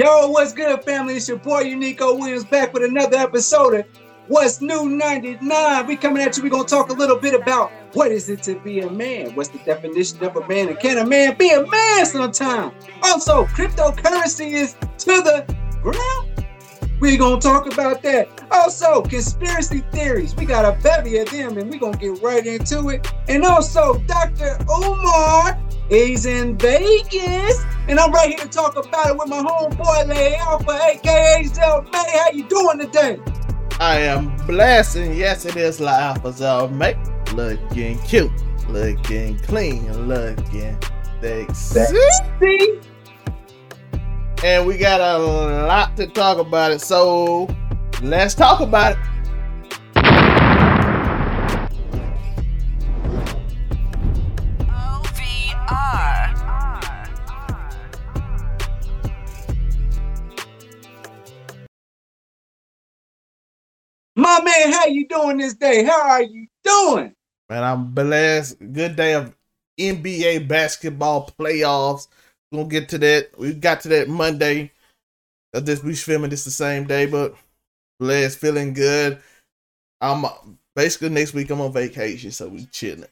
Yo, what's good, family? It's your boy Uniqo Williams back with another episode of What's New 99. We coming at you. We're gonna talk a little bit about what is it to be a man? What's the definition of a man? And can a man be a man sometime? Also, cryptocurrency is to the ground. We're gonna talk about that. Also, conspiracy theories. We got a bevy of them, and we're gonna get right into it. And also, Dr. Umar is in Vegas, and I'm right here to talk about it with my homeboy Lay Alpha, aka Zell May. How you doing today? I am blessed, and yes, it is La Alpha Zelmae. Looking cute, looking clean, looking sexy. And we got a lot to talk about it, so let's talk about it. My man, how you doing this day? How are you doing? Man, I'm blessed. Good day of NBA basketball playoffs. We'll get to that. We got to that Monday. Uh, This we filming this the same day, but blessed, feeling good. I'm basically next week I'm on vacation, so we chilling.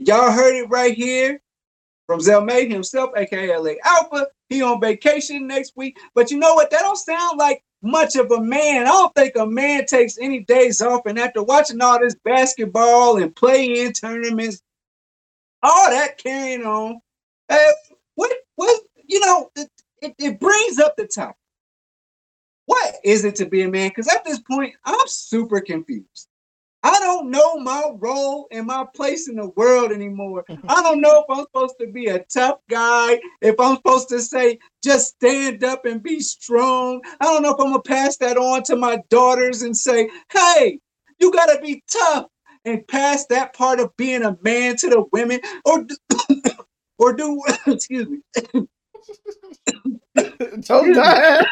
Y'all heard it right here from Zelmae himself, aka LA Alpha. He on vacation next week. But you know what? That don't sound like much of a man. I don't think a man takes any days off. And after watching all this basketball and play-in tournaments, all that carrying on, uh, what what you know, it, it, it brings up the topic. What is it to be a man? Because at this point, I'm super confused. I don't know my role and my place in the world anymore. I don't know if I'm supposed to be a tough guy, if I'm supposed to say just stand up and be strong. I don't know if I'm gonna pass that on to my daughters and say, hey, you gotta be tough and pass that part of being a man to the women, or do, or do excuse me, Don't die.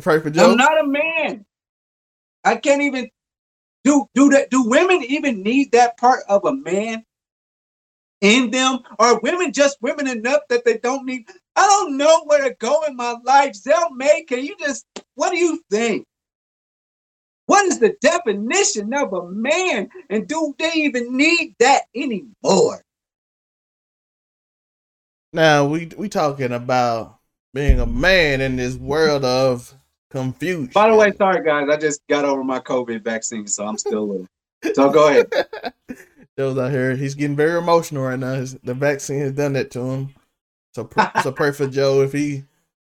Pray for Joe. I'm not a man. I can't even do do that. Do women even need that part of a man in them? Are women just women enough that they don't need? I don't know where to go in my life. Zelmae, can you just what do you think? What is the definition of a man? And do they even need that anymore? Now we we talking about being a man in this world of confusion. By the way, sorry guys, I just got over my COVID vaccine, so I'm still little. So go ahead. Joe's out here. He's getting very emotional right now. His, the vaccine has done that to him. So, pr- so pray for Joe if he if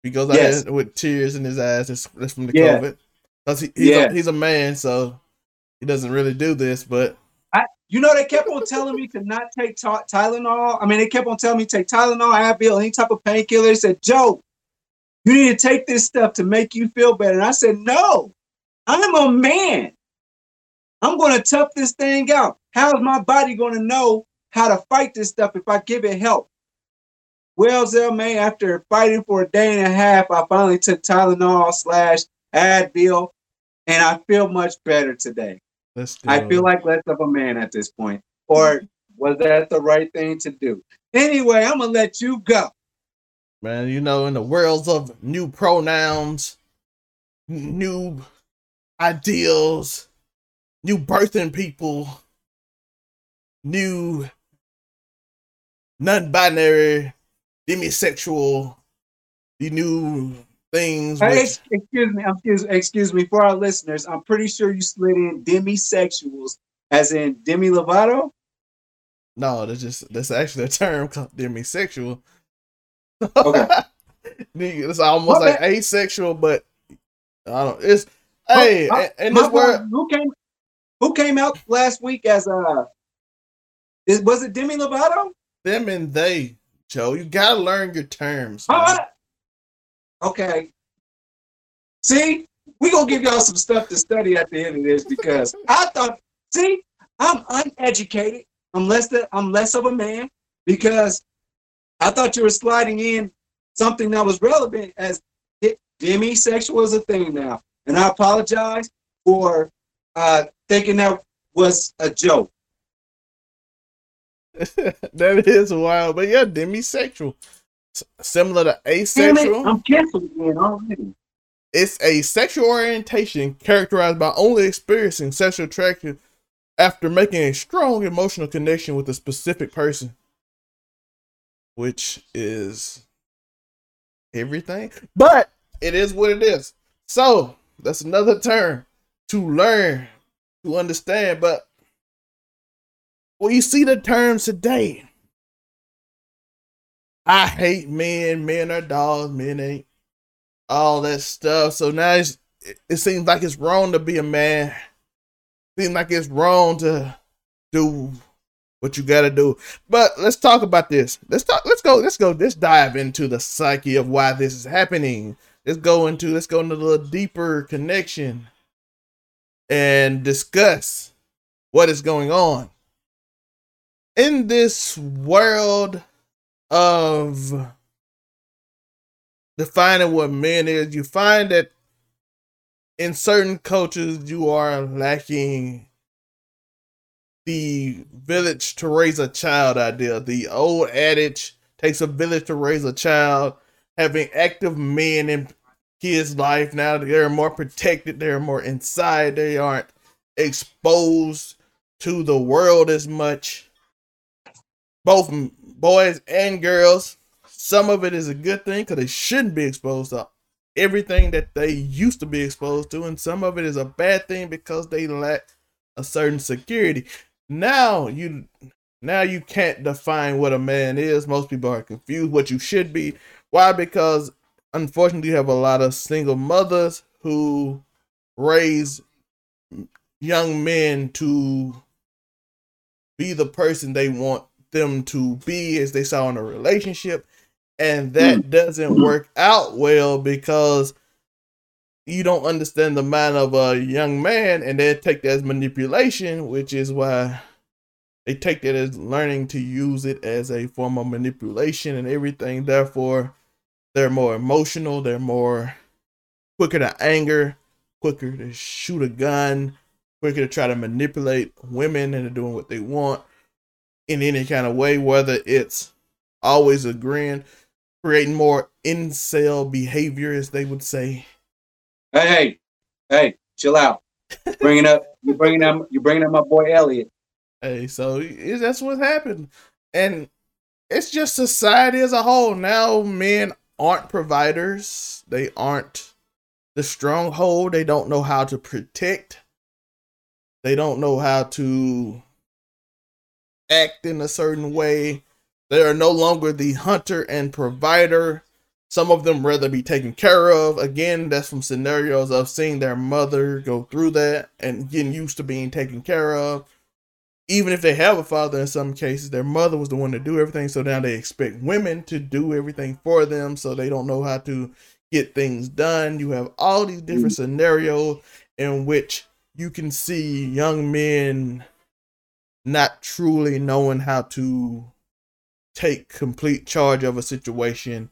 he goes out Yes. with tears in his eyes. That's, that's from the Yeah. COVID. Cause he, he's, Yeah. a, he's a man, so he doesn't really do this. But I, you know, they kept on telling me to not take Ty- Tylenol. I mean, they kept on telling me to take Tylenol, Advil, any type of painkiller. They said, Joe, you need to take this stuff to make you feel better. And I said, no, I'm a man. I'm going to tough this thing out. How is my body going to know how to fight this stuff if I give it help? Well, Zelmae, after fighting for a day and a half, I finally took Tylenol slash Advil, and I feel much better today. let's. I feel like less of a man at this point. Or mm-hmm. was that the right thing to do? Anyway, I'm gonna let you go. Man, you know, in the worlds of new pronouns, new ideals, new birthing people, new non-binary, demisexual, the new things. Hey, which- excuse me, excuse, excuse me for our listeners. I'm pretty sure you slid in demisexuals, as in Demi Lovato. no, that's just that's actually a term called demisexual. Okay. it's almost My like bad. asexual, but I don't. It's hey, my- in this world, who came who came out last week as a is was it Demi Lovato? them and they, Joe. You gotta learn your terms. Okay. See, we gonna give y'all some stuff to study at the end of this because I thought, see, I'm uneducated. I'm less than I'm less of a man because I thought you were sliding in something that was relevant as it, demisexual is a thing now, and I apologize for uh, thinking that was a joke. that is wild, but yeah, demisexual, S- similar to asexual. I'm canceled again already. It's a sexual orientation characterized by only experiencing sexual attraction after making a strong emotional connection with a specific person, which is everything. But it is what it is. So that's another term to learn, to understand. But when you see the terms today, I hate men, men are dogs, men ain't all that stuff. So now it's, it seems like it's wrong to be a man. Seems like it's wrong to do what you gotta do. But let's talk about this. Let's talk. Let's go. Let's go. Let's dive into the psyche of why this is happening. Let's go into. Let's go into a little deeper connection and discuss what is going on in this world of defining what men is. You find that in certain cultures you are lacking the village to raise a child idea. The old adage takes a village to raise a child. Having active men in kids' life now, they're more protected, they're more inside, they aren't exposed to the world as much. Both boys and girls. Some of it is a good thing because they shouldn't be exposed to everything that they used to be exposed to, and some of it is a bad thing because they lack a certain security. Now you now you can't define what a man is. Most people are confused what you should be. Why? Because unfortunately you have a lot of single mothers who raise young men to be the person they want them to be as they saw in a relationship and that mm. doesn't work out well because you don't understand the mind of a young man and they take that as manipulation which is why they take that as learning to use it as a form of manipulation and everything therefore they're more emotional they're more quicker to anger quicker to shoot a gun quicker to try to manipulate women into doing what they want in any kind of way whether it's always agreeing creating more incel behavior, as they would say. Hey, hey, hey, chill out. bringing up, you're bringing up, you're bringing up my boy Elliot. Hey, so that's what happened, and it's just society as a whole. Now, men aren't providers. They aren't the stronghold. They don't know how to protect. They don't know how to act in a certain way. They are no longer the hunter and provider. Some of them rather be taken care of. Again, that's from scenarios of seeing their mother go through that and getting used to being taken care of. Even if they have a father, in some cases, their mother was the one to do everything. So now they expect women to do everything for them. So they don't know how to get things done. You have all these different scenarios in which you can see young men not truly knowing how to take complete charge of a situation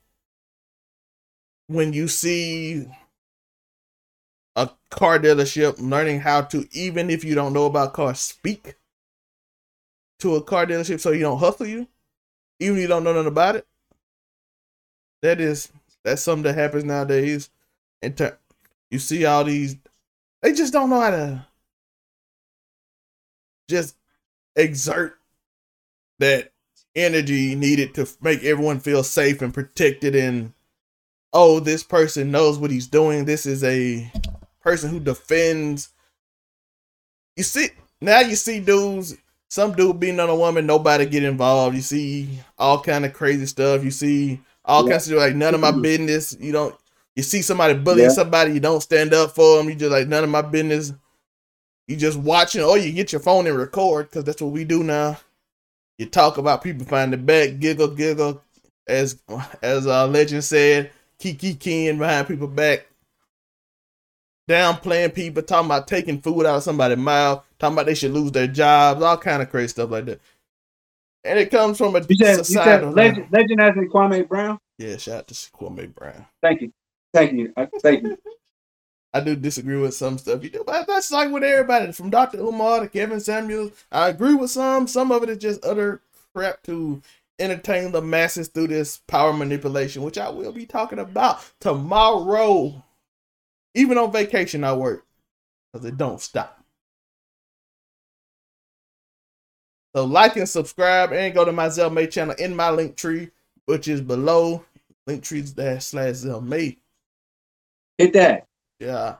when you see a car dealership learning how to even if you don't know about cars speak to a car dealership so you don't hustle you even if you don't know nothing about it that is that's something that happens nowadays. And ter- you see all these they just don't know how to just exert that energy needed to make everyone feel safe and protected and oh this person knows what he's doing. This is a person who defends. You see now you see dudes some dude beating on a woman nobody get involved. You see all kind of crazy stuff. You see all yeah. kinds of like none of my business. You don't you see somebody bullying yeah. somebody you don't stand up for them you just like none of my business. You just watching or you get your phone and record because that's what we do now. You talk about people finding the back, giggle, giggle, as as uh, legend said, kiki keying behind people back, downplaying people, talking about taking food out of somebody's mouth, talking about they should lose their jobs, all kind of crazy stuff like that. And it comes from a you said, societal. You said legend, legend as in Kwame Brown. Yeah, shout out to Kwame Brown. Thank you, thank you, thank you. I do disagree with some stuff you do, but that's like with everybody from Dr. Umar to Kevin Samuels. I agree with some. Some of it is just utter crap to entertain the masses through this power manipulation, which I will be talking about tomorrow. Even on vacation, I work because it don't stop. So like and subscribe and go to my Zelmae channel in my link tree, which is below link trees dash slash Zelmae. Hit that. Yeah.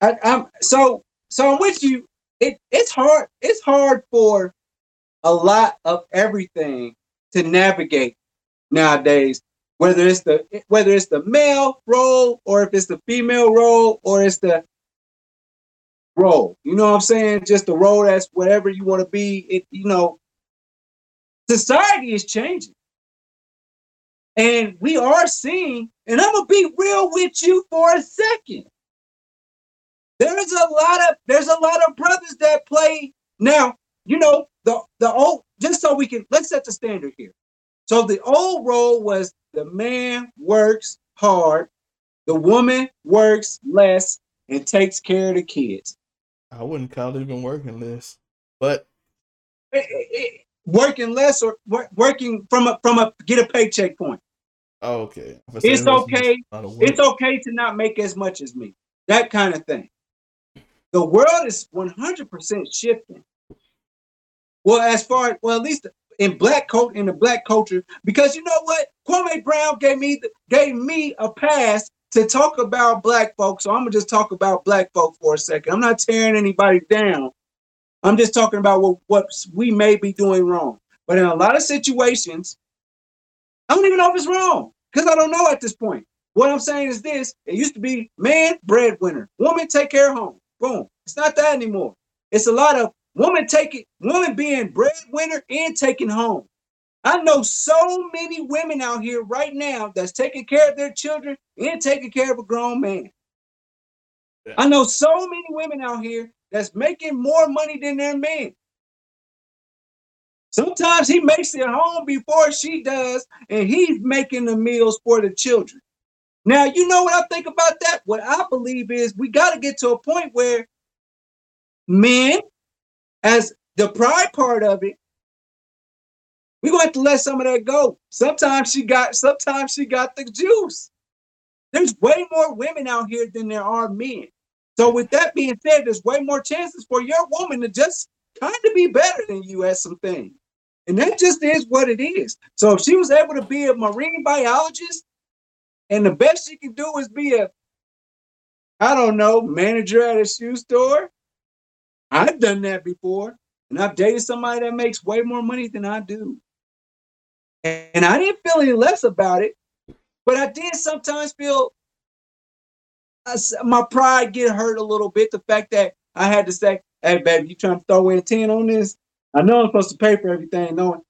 I, I'm so so I'm with you. It it's hard. It's hard for a lot of everything to navigate nowadays. Whether it's the whether it's the male role or if it's the female role or it's the role. You know what I'm saying? Just the role that's whatever you want to be. It you know, society is changing. And we are seeing, and I'm gonna be real with you for a second. There's a lot of there's a lot of brothers that play now. You know the the old just so we can let's set the standard here. So the old role was the man works hard, the woman works less and takes care of the kids. I wouldn't call it even working less, but it, it, it, working less or work, working from a from a get a paycheck point. Oh, okay. It's okay. It's okay to not make as much as me. That kind of thing. The world is 100% shifting. Well, as far as, well, at least in black coat in the black culture, because you know what, Kwame Brown gave me gave me a pass to talk about black folks. So I'm gonna just talk about black folk for a second. I'm not tearing anybody down. I'm just talking about what, what we may be doing wrong. But in a lot of situations, I don't even know if it's wrong because I don't know at this point. What I'm saying is this: it used to be man breadwinner, woman take care of home. Boom. It's not that anymore. It's a lot of woman taking woman being breadwinner and taking home. I know so many women out here right now that's taking care of their children and taking care of a grown man. Yeah. I know so many women out here that's making more money than their man. Sometimes he makes it home before she does, and he's making the meals for the children. Now, you know what I think about that? What I believe is we got to get to a point where men, as the pride part of it, we're going to have to let some of that go. Sometimes she got, sometimes she got the juice. There's way more women out here than there are men. So with that being said, there's way more chances for your woman to just kind of be better than you at some things. And that just is what it is. So if she was able to be a marine biologist and the best she can do is be a, I don't know, manager at a shoe store. I've done that before. And I've dated somebody that makes way more money than I do. And I didn't feel any less about it, but I did sometimes feel uh, my pride get hurt a little bit. The fact that I had to say, hey, baby, you trying to throw in 10 on this? I know I'm supposed to pay for everything, knowing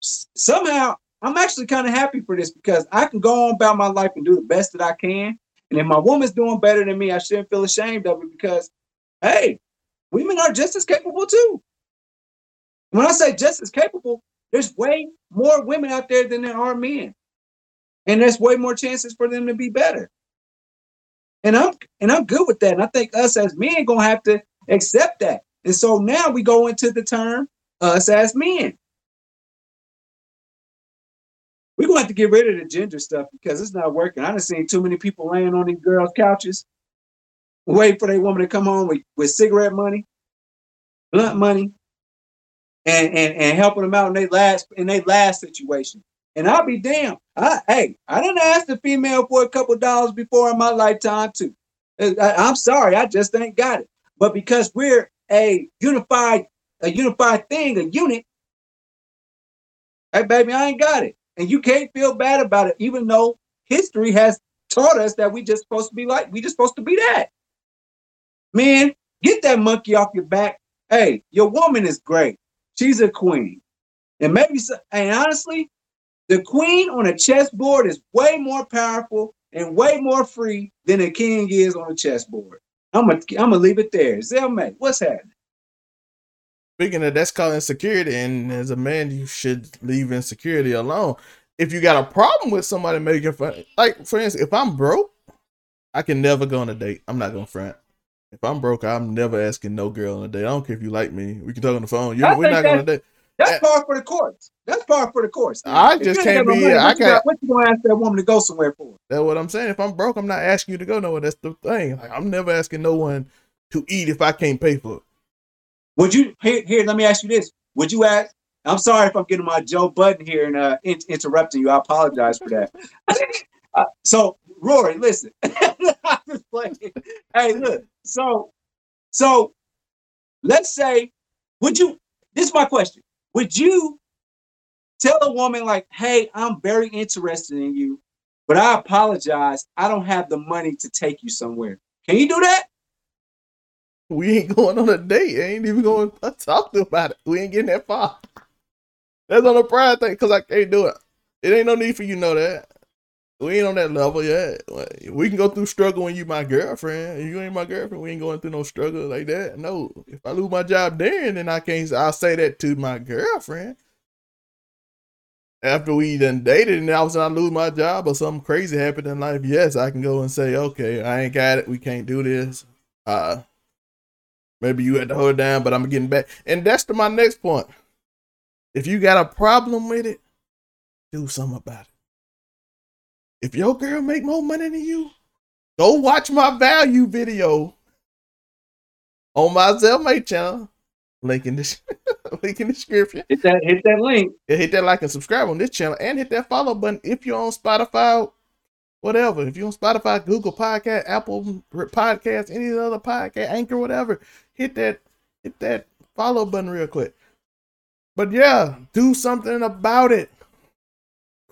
somehow I'm actually kind of happy for this because I can go on about my life and do the best that I can. And if my woman's doing better than me, I shouldn't feel ashamed of it because, hey, women are just as capable too. When I say just as capable, there's way more women out there than there are men. And there's way more chances for them to be better. And I'm and I'm good with that. And I think us as men gonna have to accept that. And so now we go into the term us as men. We're gonna have to get rid of the gender stuff because it's not working. I done seen too many people laying on these girls' couches, waiting for their woman to come home with, with cigarette money, blunt money, and, and, and helping them out in their last in their last situation. And I'll be damned. I, hey, I didn't ask the female for a couple dollars before in my lifetime too. Uh, I, I'm sorry, I just ain't got it. But because we're a unified, a unified thing, a unit. Hey, baby, I ain't got it. And you can't feel bad about it, even though history has taught us that we just supposed to be like, we just supposed to be that. Man, get that monkey off your back. Hey, your woman is great. She's a queen. And maybe, and honestly, the queen on a chessboard is way more powerful and way more free than a king is on a chessboard. I'm gonna I'm gonna leave it there. Zelmae, what's happening? Speaking of that's called insecurity, and as a man, you should leave insecurity alone. If you got a problem with somebody making fun, like for instance, if I'm broke, I can never go on a date. I'm not gonna front. If I'm broke, I'm never asking no girl on a date. I don't care if you like me. We can talk on the phone. You're, we're not gonna date. That's par for the course. That's par for the course. I just can't be. Money, I can't. What you gonna ask that woman to go somewhere for? That's what I'm saying. If I'm broke, I'm not asking you to go nowhere. That's the thing. Like I'm never asking no one to eat if I can't pay for it. Would you here? Here, let me ask you this: Would you ask? I'm sorry if I'm getting my Joe Budden here and uh, in, interrupting you. I apologize for that. uh, so, Rory, listen. hey, look. So, so let's say, would you? This is my question. Would you tell a woman like, "Hey, I'm very interested in you, but I apologize. I don't have the money to take you somewhere." Can you do that? We ain't going on a date. I ain't even going to talk about it. We ain't getting that far. That's on the pride thing because I can't do it. It ain't no need for you to know that. We ain't on that level yet. We can go through struggle when you my girlfriend. If you ain't my girlfriend, we ain't going through no struggle like that. No. If I lose my job then, then I can't. I'll say that to my girlfriend. After we done dated and a sudden I lose my job or something crazy happened in life, yes, I can go and say, okay, I ain't got it. We can't do this. Uh, maybe you had to hold down, but I'm getting back. And that's to my next point. If you got a problem with it, do something about it. If your girl make more money than you, go watch my value video on my Zelmae channel. Link in the link in the description. Hit that hit that link. Yeah, hit that like and subscribe on this channel and hit that follow button if you're on Spotify, whatever. If you're on Spotify, Google Podcast, Apple Podcast, any other podcast, Anchor, whatever, hit that hit that follow button real quick. But yeah, do something about it.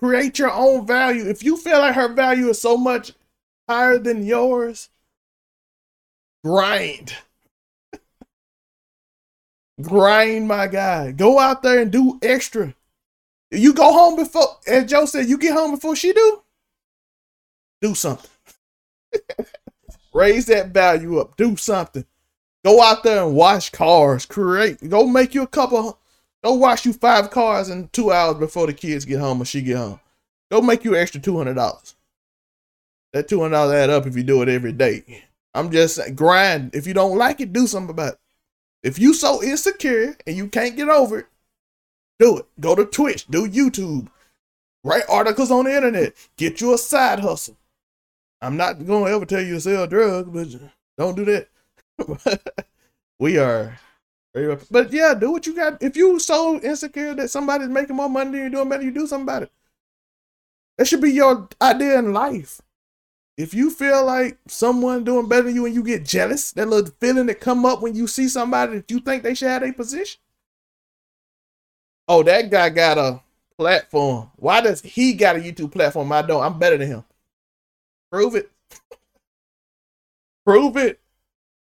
Create your own value. If you feel like her value is so much higher than yours, grind. grind, my guy. Go out there and do extra. You go home before, as Joe said, you get home before she do. Do something. Raise that value up. Do something. Go out there and wash cars. Create. Go make you a couple Go wash you five cars in two hours before the kids get home or she get home. Go make you extra two hundred dollars. That two hundred dollars add up if you do it every day. I'm just grind. If you don't like it, do something about it. If you so insecure and you can't get over it, do it. Go to Twitch, do YouTube, write articles on the internet, get you a side hustle. I'm not gonna ever tell you to sell drugs, but don't do that. we are but yeah, do what you got. If you so insecure that somebody's making more money than you're doing better, you do something about it. That should be your idea in life. If you feel like someone doing better than you and you get jealous, that little feeling that come up when you see somebody that you think they should have a position. Oh, that guy got a platform. Why does he got a YouTube platform? I don't. I'm better than him. Prove it. Prove it.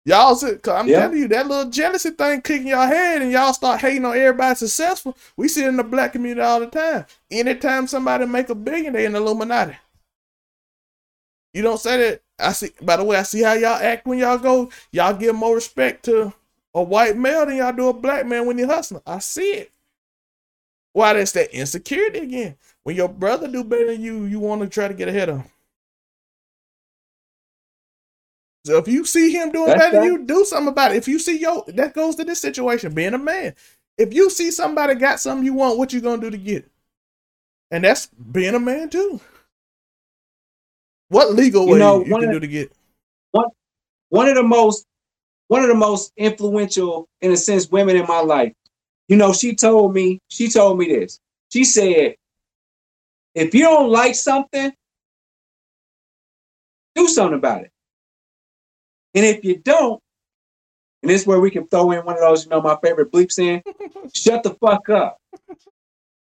Y'all, cause I'm yeah. telling you, that little jealousy thing kicking your head, and y'all start hating on everybody successful. We see it in the black community all the time. Anytime somebody make a billion, they in Illuminati. You don't say that. I see. By the way, I see how y'all act when y'all go. Y'all give more respect to a white male than y'all do a black man when you hustling. I see it. Why? That's that insecurity again. When your brother do better than you, you want to try to get ahead of him. So if you see him doing That's better you, do something about it. If you see yo, that goes to this situation, being a man. If you see somebody got something you want, what you gonna do to get it? And that's being a man too. What legal way you, know, you can of, do to get one one of the most one of the most influential, in a sense, women in my life. You know, she told me, she told me this. She said, if you don't like something, do something about it. And if you don't, and this is where we can throw in one of those, you know, my favorite bleeps in, shut the fuck up.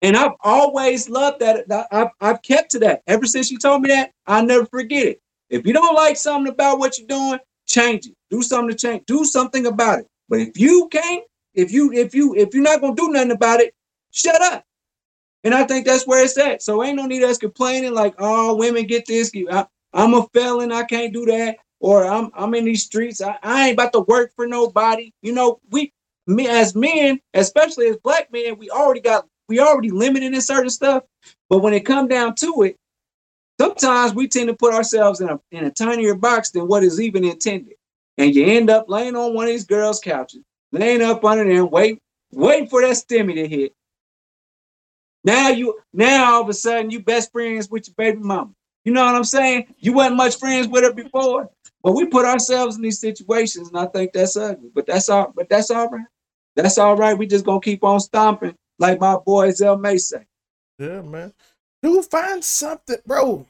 And I've always loved that. I've, I've kept to that. Ever since you told me that, I'll never forget it. If you don't like something about what you're doing, change it. Do something to change. Do something about it. But if you can't, if you if you if you're not gonna do nothing about it, shut up. And I think that's where it's at. So ain't no need us complaining like, oh, women get this. I, I'm a felon. I can't do that or I'm I'm in these streets. I, I ain't about to work for nobody. You know, we me as men, especially as black men, we already got we already limited in certain stuff. But when it come down to it, sometimes we tend to put ourselves in a in a tinier box than what is even intended. And you end up laying on one of these girls' couches, laying up under them, wait, waiting for that stimmy to hit. Now you now all of a sudden you best friends with your baby mama. You know what I'm saying? You wasn't much friends with her before, but we put ourselves in these situations, and I think that's ugly. But that's all. But that's all right. That's all right. We just gonna keep on stomping, like my boy Zelmae say. Yeah, man. Dude, find something, bro.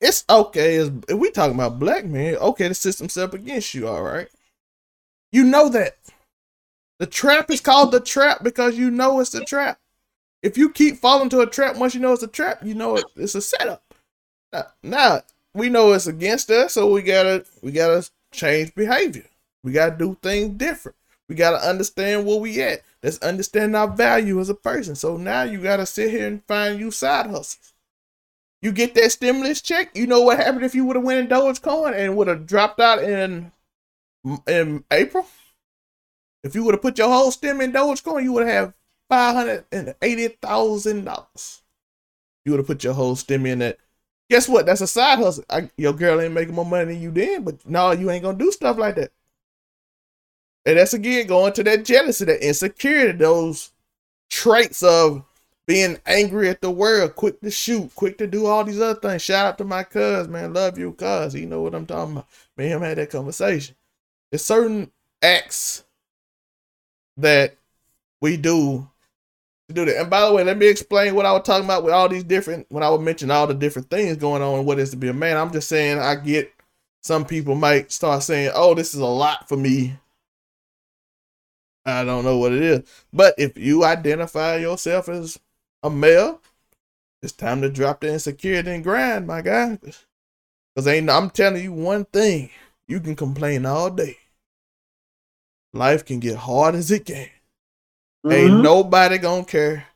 It's okay. If we talking about black men, okay, the system's up against you, all right. You know that. The trap is called the trap because you know it's a trap. If you keep falling to a trap once you know it's a trap, you know it, it's a setup. Now, now we know it's against us, so we gotta we gotta change behavior. We gotta do things different. We gotta understand where we at. Let's understand our value as a person. So now you gotta sit here and find you side hustles. You get that stimulus check. You know what happened if you would have went in Dogecoin and would have dropped out in in April? If you would have put your whole stem in Dogecoin, you would have five hundred and eighty thousand dollars. You would have put your whole stem in that. Guess what? That's a side hustle. I, your girl ain't making more money than you did, but no, you ain't gonna do stuff like that. And that's again going to that jealousy, that insecurity, those traits of being angry at the world, quick to shoot, quick to do all these other things. Shout out to my cuz, man. Love you, cuz. You know what I'm talking about. Me and him had that conversation. There's certain acts that we do do that. And by the way, let me explain what I was talking about with all these different when I would mention all the different things going on and what is to be a man. I'm just saying I get some people might start saying, Oh, this is a lot for me. I don't know what it is. But if you identify yourself as a male, it's time to drop the insecurity and grind, my guy. Cause ain't I'm telling you one thing, you can complain all day. Life can get hard as it can. Mm-hmm. Ain't nobody gonna care.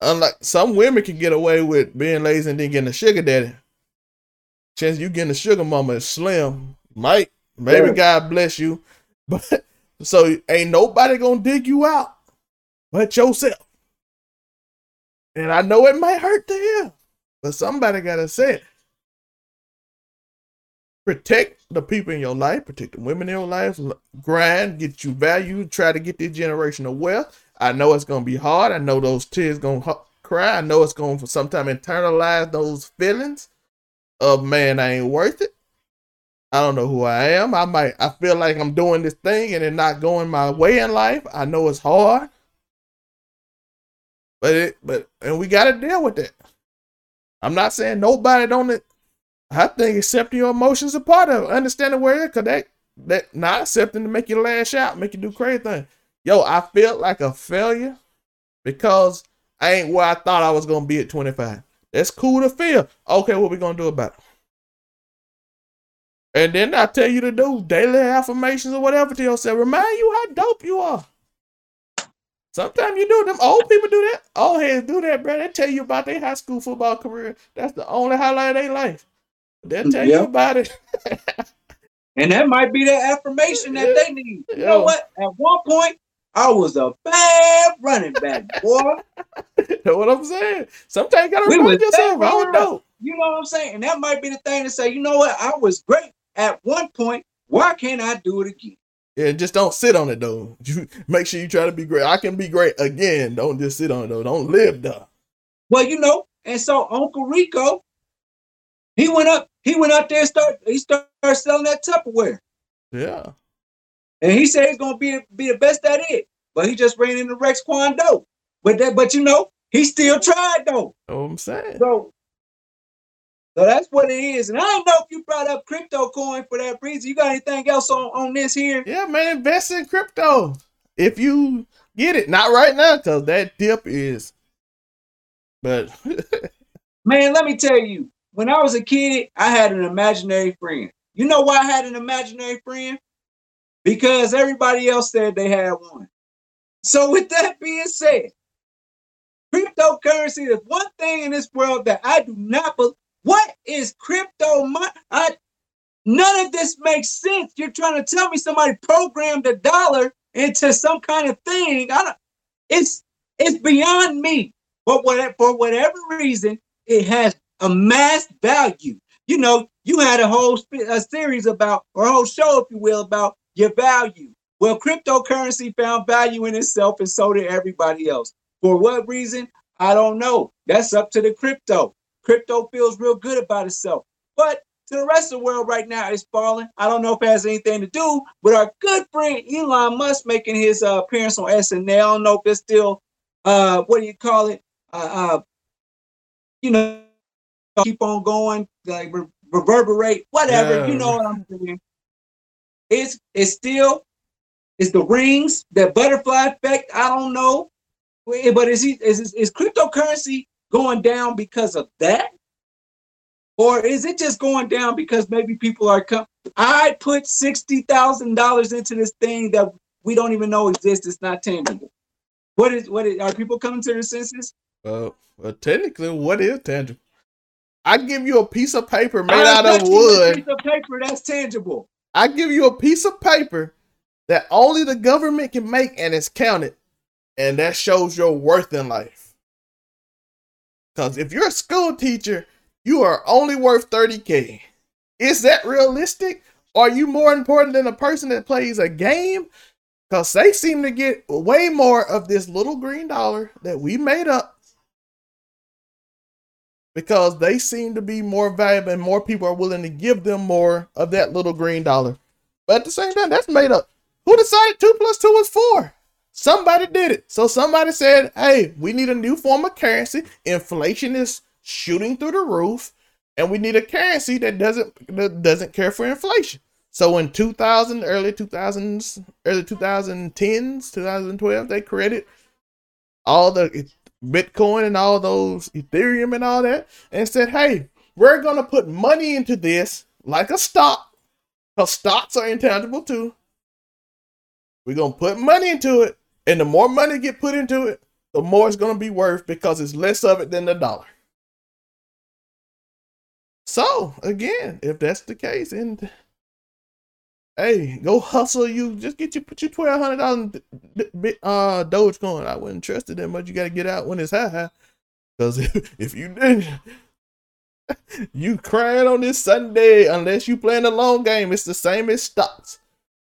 Unlike some women can get away with being lazy and then getting a sugar daddy. Chance you getting a sugar mama is slim. Might maybe yeah. God bless you, but so ain't nobody gonna dig you out but yourself. And I know it might hurt to hear, but somebody gotta say it. Protect the people in your life, protect the women in your life, grind, get you value, try to get this generation of wealth. I know it's gonna be hard. I know those tears gonna cry. I know it's gonna for sometime internalize those feelings of man, I ain't worth it. I don't know who I am. I might I feel like I'm doing this thing and it not going my way in life. I know it's hard. But it, but and we got to deal with that. I'm not saying nobody don't. I think accepting your emotions a part of it. understanding where it, cause that that not accepting to make you lash out, make you do crazy things. Yo, I felt like a failure because I ain't where I thought I was gonna be at 25. That's cool to feel. Okay, what we gonna do about it? And then I tell you to do daily affirmations or whatever to yourself. Remind you how dope you are. Sometimes you do them. Old people do that. Old heads do that, bro. They tell you about their high school football career. That's the only highlight of their life. They'll tell yep. you about it. and that might be the affirmation that they need. You Yo. know what? At one point, I was a bad running back, boy. That's what I'm saying. Sometimes you gotta we remind yourself. I don't know. You know what I'm saying? And that might be the thing to say, you know what? I was great at one point. Why can't I do it again? Yeah, just don't sit on it though. You make sure you try to be great. I can be great again. Don't just sit on it though. Don't live though. Well, you know, and so Uncle Rico, he went up, he went out there and start he started selling that Tupperware. Yeah. And he said he's gonna be be the best at it. But he just ran into Rex Kwon Do. But that, but you know, he still tried though. Oh, I'm saying. So so that's what it is. And I don't know if you brought up crypto coin for that reason. You got anything else on, on this here? Yeah, man, invest in crypto. If you get it, not right now, because that dip is. But man, let me tell you, when I was a kid, I had an imaginary friend. You know why I had an imaginary friend? Because everybody else said they had one. So, with that being said, cryptocurrency is one thing in this world that I do not believe what is crypto money? none of this makes sense. You're trying to tell me somebody programmed a dollar into some kind of thing. I don't, it's it's beyond me. But what, for whatever reason, it has a mass value. You know, you had a whole a series about, or a whole show, if you will, about your value. Well, cryptocurrency found value in itself and so did everybody else. For what reason? I don't know. That's up to the crypto. Crypto feels real good about itself. But to the rest of the world right now, it's falling. I don't know if it has anything to do with our good friend Elon Musk making his uh, appearance on SNL. I don't know if it's still, uh, what do you call it? Uh, uh, you know, keep on going, like re- reverberate, whatever. Yeah. You know what I'm saying? It's it's still it's the rings, that butterfly effect. I don't know, but is he is is, is cryptocurrency going down because of that, or is it just going down because maybe people are coming? I put sixty thousand dollars into this thing that we don't even know exists. It's not tangible. What is what is, are people coming to their senses? Well, well, technically, what is tangible? I give you a piece of paper made out of wood. piece of paper that's tangible. I give you a piece of paper that only the government can make and it's counted. And that shows your worth in life. Because if you're a school teacher, you are only worth 30K. Is that realistic? Are you more important than a person that plays a game? Because they seem to get way more of this little green dollar that we made up. Because they seem to be more valuable and more people are willing to give them more of that little green dollar. But at the same time, that's made up. Who decided two plus two was four? Somebody did it. So somebody said, hey, we need a new form of currency. Inflation is shooting through the roof, and we need a currency that doesn't that doesn't care for inflation. So in 2000, early 2000s, early 2010s, 2012, they created all the Bitcoin and all those Ethereum and all that, and said, hey, we're gonna put money into this like a stock because stocks are intangible too. We're gonna put money into it, and the more money get put into it, the more it's gonna be worth because it's less of it than the dollar. So again, if that's the case, and hey, go hustle you, just get you put your twelve hundred dollars uh Dogecoin. I wouldn't trust it that much. You gotta get out when it's high. Because if, if you didn't, you crying on this Sunday unless you playing the long game. It's the same as stocks.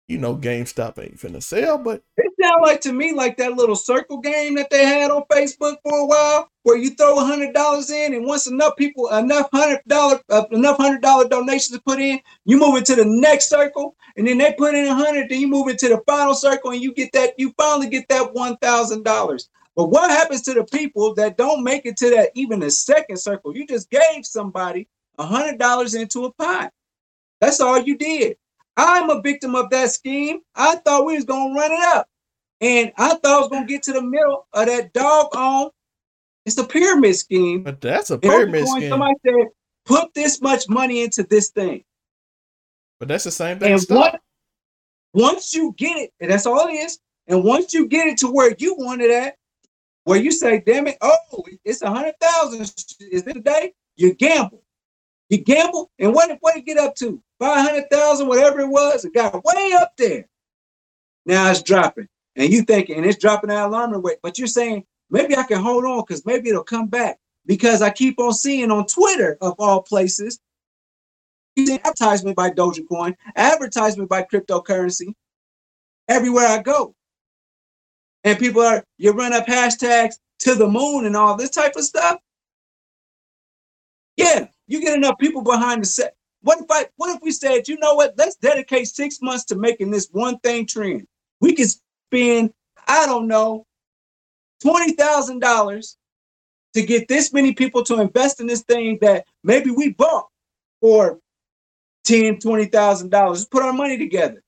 You know GameStop ain't finna sell, but It sound like to me like that little circle game that they had on Facebook for a while, where you throw a hundred dollars in, and once enough people, enough hundred dollar, uh, enough hundred dollar donations to put in, you move it to the next circle, and then they put in a hundred, then you move it to the final circle, and you get that, you finally get that one thousand dollars. But what happens to the people that don't make it to that even the second circle? You just gave somebody a hundred dollars into a pot. That's all you did. I'm a victim of that scheme. I thought we was gonna run it up. And I thought I was gonna get to the middle of that dog on. It's a pyramid scheme. but that's a pyramid Bitcoin, scheme. Somebody said, put this much money into this thing. But that's the same thing. And what once you get it, and that's all it is, and once you get it to where you want it at, where you say, damn it, oh, it's a hundred thousand is it a day? You gamble. You gamble, and what did what it get up to? Five hundred thousand, whatever it was, it got way up there. Now it's dropping. And you thinking, and it's dropping at alarming rate, but you're saying maybe I can hold on because maybe it'll come back. Because I keep on seeing on Twitter, of all places, advertisement by Dogecoin, advertisement by cryptocurrency, everywhere I go. And people are, you run up hashtags to the moon and all this type of stuff. Yeah, you get enough people behind the set. What if I, what if we said, you know what, let's dedicate six months to making this one thing trend. We could spend, I don't know, $20,000 to get this many people to invest in this thing that maybe we bought for ten, twenty thousand dollars. Put our money together,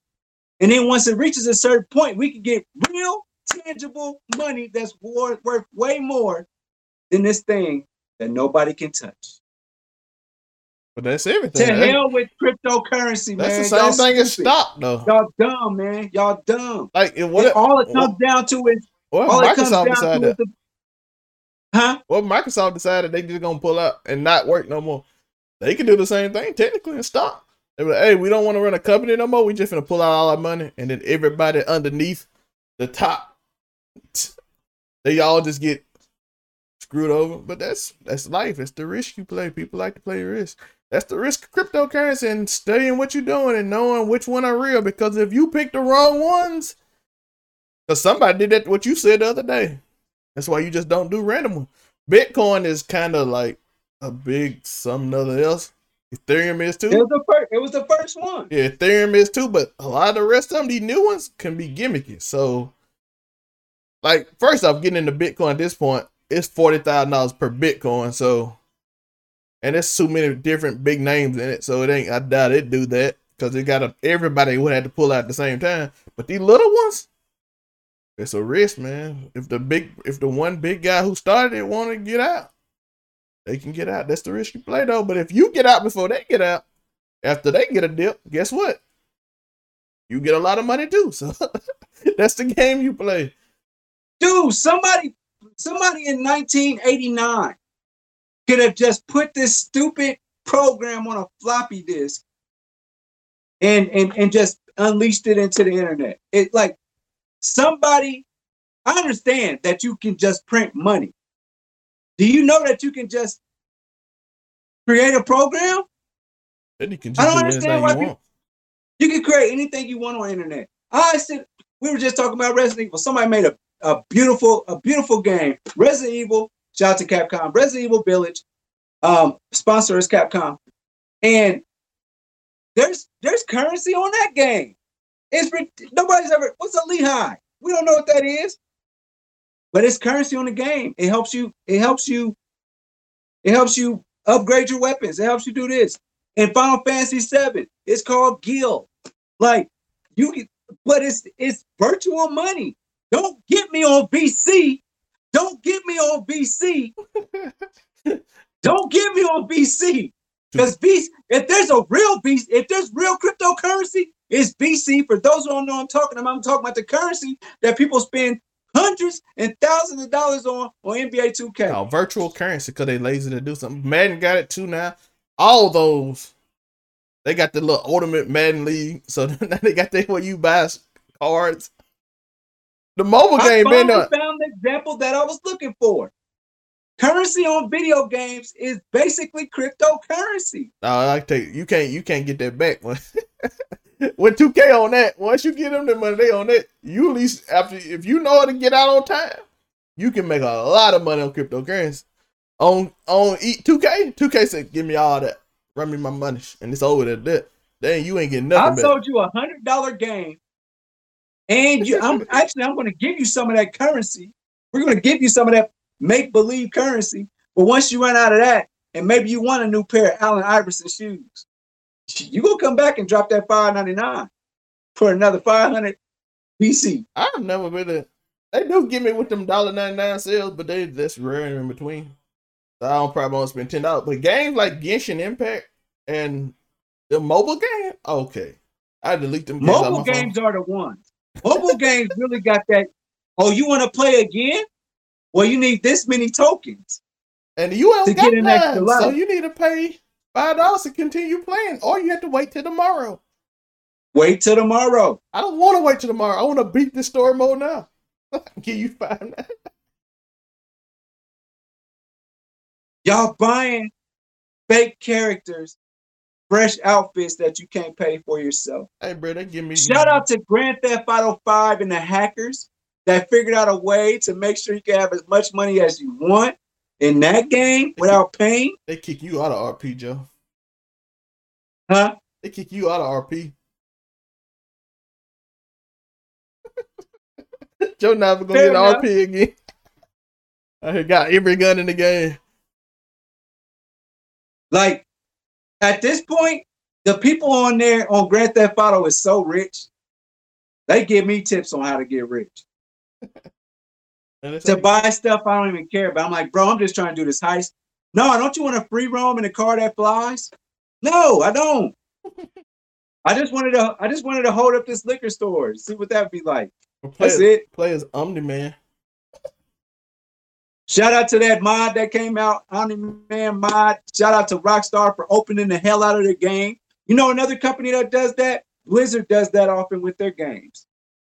and then once it reaches a certain point, we can get real, tangible money that's worth, worth way more than this thing that nobody can touch. But that's everything. To That- hell with cryptocurrency, that's man. the same Y'all thing as stupid. stock, though. Y'all dumb, man. Y'all dumb. Like, And what? all it comes down to is What all it comes Microsoft down decided? the, huh? Well, Microsoft decided they just gonna pull out and not work no more. They can do the same thing technically in stock. They were like, hey, we don't want to run a company no more. We just gonna pull out all our money, and then everybody underneath the top, they all just get screwed over. But that's that's life. That's the risk you play. People like to play risk. That's the risk of cryptocurrency and studying what you're doing and knowing which one are real. Because if you pick the wrong ones, because somebody did that, what you said the other day. That's why you just don't do random ones. Bitcoin is kind of like a big something other else. Ethereum is too. It was the first. It was the first one. Yeah, Ethereum is too, but a lot of the rest of them, these new ones, can be gimmicky. So, like, first off, getting into Bitcoin at this point, it's forty thousand dollars per Bitcoin. So, and there's too many different big names in it. So it ain't. I doubt it do that because it got a, everybody would have to pull out at the same time. But these little ones, it's a risk, man. If the big, if the one big guy who started it want to get out, they can get out. That's the risk you play though. But if you get out before they get out, after they get a dip, guess what? You get a lot of money too. So that's the game you play. Dude, somebody somebody in 1989 could have just put this stupid program on a floppy disk and and and just unleashed it into the internet. It like somebody I understand that you can just print money. Do you know that you can just create a program? Then you can I don't do understand anything why you people- want. You can create anything you want on the internet. I said we were just talking about Resident Evil. Somebody made a, a beautiful, a beautiful game. Resident Evil, shout out to Capcom, Resident Evil Village. Um, sponsor is Capcom. And there's there's currency on that game. It's nobody's ever what's a Lehigh? We don't know what that is. But it's currency on the game. It helps you, it helps you, it helps you upgrade your weapons. It helps you do this. In Final Fantasy VII, it's called Gil. Like you but it's it's virtual money. Don't get me on VC. Don't get me on VC. Don't get me on VC. Because VC, if there's a real VC, if there's real cryptocurrency, it's VC. For those who don't know I'm talking about, I'm talking about the currency that people spend hundreds and thousands of dollars on on NBA 2K. Oh, virtual currency because they lazy to do something. Madden got it too now. All those, they got the little ultimate Madden league. So now they got that where you buy cards. The mobile I game been done. found the example that I was looking for. Currency on video games is basically cryptocurrency. No, I take you can't you can't get that back. With two K on that, once you get them the money they on that, you at least after if you know how to get out on time, you can make a lot of money on cryptocurrency. On on two K, two K said, "Give me all that, run me my money," and it's over at that. Then you ain't getting I nothing. back. sold you a hundred dollar game, and you, I'm actually I'm going to give you some of that currency. We're going to give you some of that make believe currency. But once you run out of that, and maybe you want a new pair of Allen Iverson shoes, you gonna come back and drop that five ninety nine for another five hundred VC. I've never been a. They do give me with them dollar ninety nine sales, but they that's rare in between. So I don't probably won't spend ten dollars. But games like Genshin Impact and the mobile game, okay. I delete them. Mobile phone. games are the ones. Mobile games really got that. Oh, you want to play again? Well, you need this many tokens. and you to ain't got get an extra none, so you need to pay five dollars to continue playing, or you have to wait till tomorrow. Wait till tomorrow. I don't want to wait till tomorrow. I want to beat this story mode now. Give you five. Y'all buying fake characters, fresh outfits that you can't pay for yourself. Hey, bro, they give me Shout out to Grand Theft Auto 5 and the hackers that figured out a way to make sure you can have as much money as you want in that game without paying. They kick you out of RP, Joe. Huh? They kick you out of RP. Joe never gonna Fair get enough. RP again. I got every gun in the game. Like at this point, the people on there on Grand Theft Auto is so rich. They give me tips on how to get rich. To buy stuff I don't even care about. I'm like, bro, I'm just trying to do this heist. No, don't you want a free roam in a car that flies? No, I don't. I just wanted to I just wanted to hold up this liquor store, see what that'd be like. That's players, it. as Omni Man. Shout out to that mod that came out, Omni Man mod. Shout out to Rockstar for opening the hell out of their game. You know another company that does that? Blizzard does that often with their games.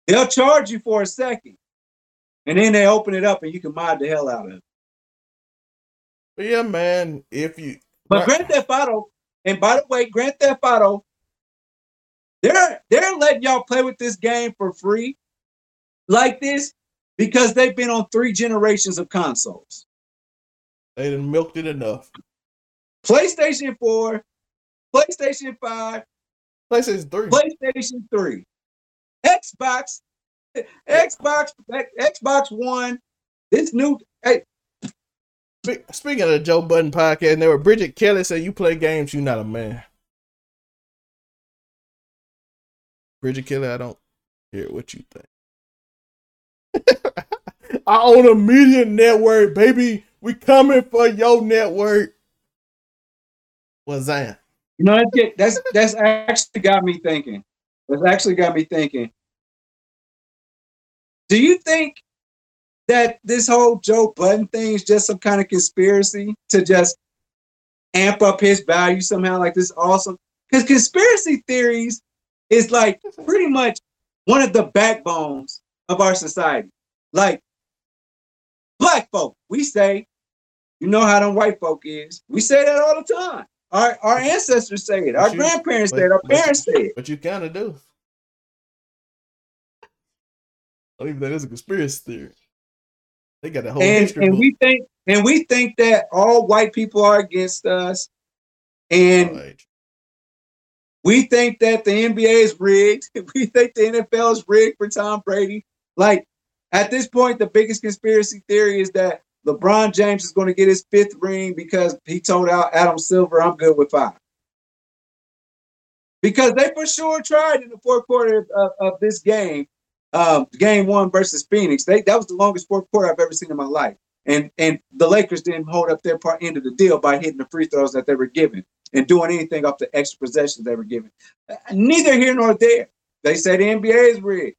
They'll charge you for a second, and then they open it up and you can mod the hell out of it. Yeah, man. If you but Grand Theft Auto, and by the way, Grand Theft Auto, they're they're letting y'all play with this game for free, like this, because they've been on three generations of consoles. They didn't milked it enough. PlayStation 4, PlayStation 5, PlayStation 3. PlayStation 3. Xbox, Xbox, Xbox One. This new hey. Speaking of the Joe Budden podcast, there were Bridget Kelly said, "You play games, you're not a man." Bridget Kelly, I don't hear what you think. I own a media network, baby. We coming for your network. What's that? You know, that's that's actually got me thinking. That's actually got me thinking. Do you think that this whole Joe Budden thing is just some kind of conspiracy to just amp up his value somehow? Like this awesome because conspiracy theories is like pretty much one of the backbones of our society. Like black folk, we say you know how them white folk is. We say that all the time. Our our ancestors say it. Our you, grandparents say it. Our parents say it. But you kind of do. I think that is a conspiracy theory. They got a whole and, history. And book. we think and we think that all white people are against us. And right. we think that the NBA is rigged. We think the NFL is rigged for Tom Brady. Like at this point, the biggest conspiracy theory is that LeBron James is going to get his fifth ring because he told out Adam Silver, I'm good with five. Because they for sure tried in the fourth quarter of, of this game, um, game one versus Phoenix. They that was the longest fourth quarter I've ever seen in my life. And and the Lakers didn't hold up their part end of the deal by hitting the free throws that they were given and doing anything off the extra possessions they were given. Neither here nor there. They say the NBA is rigged.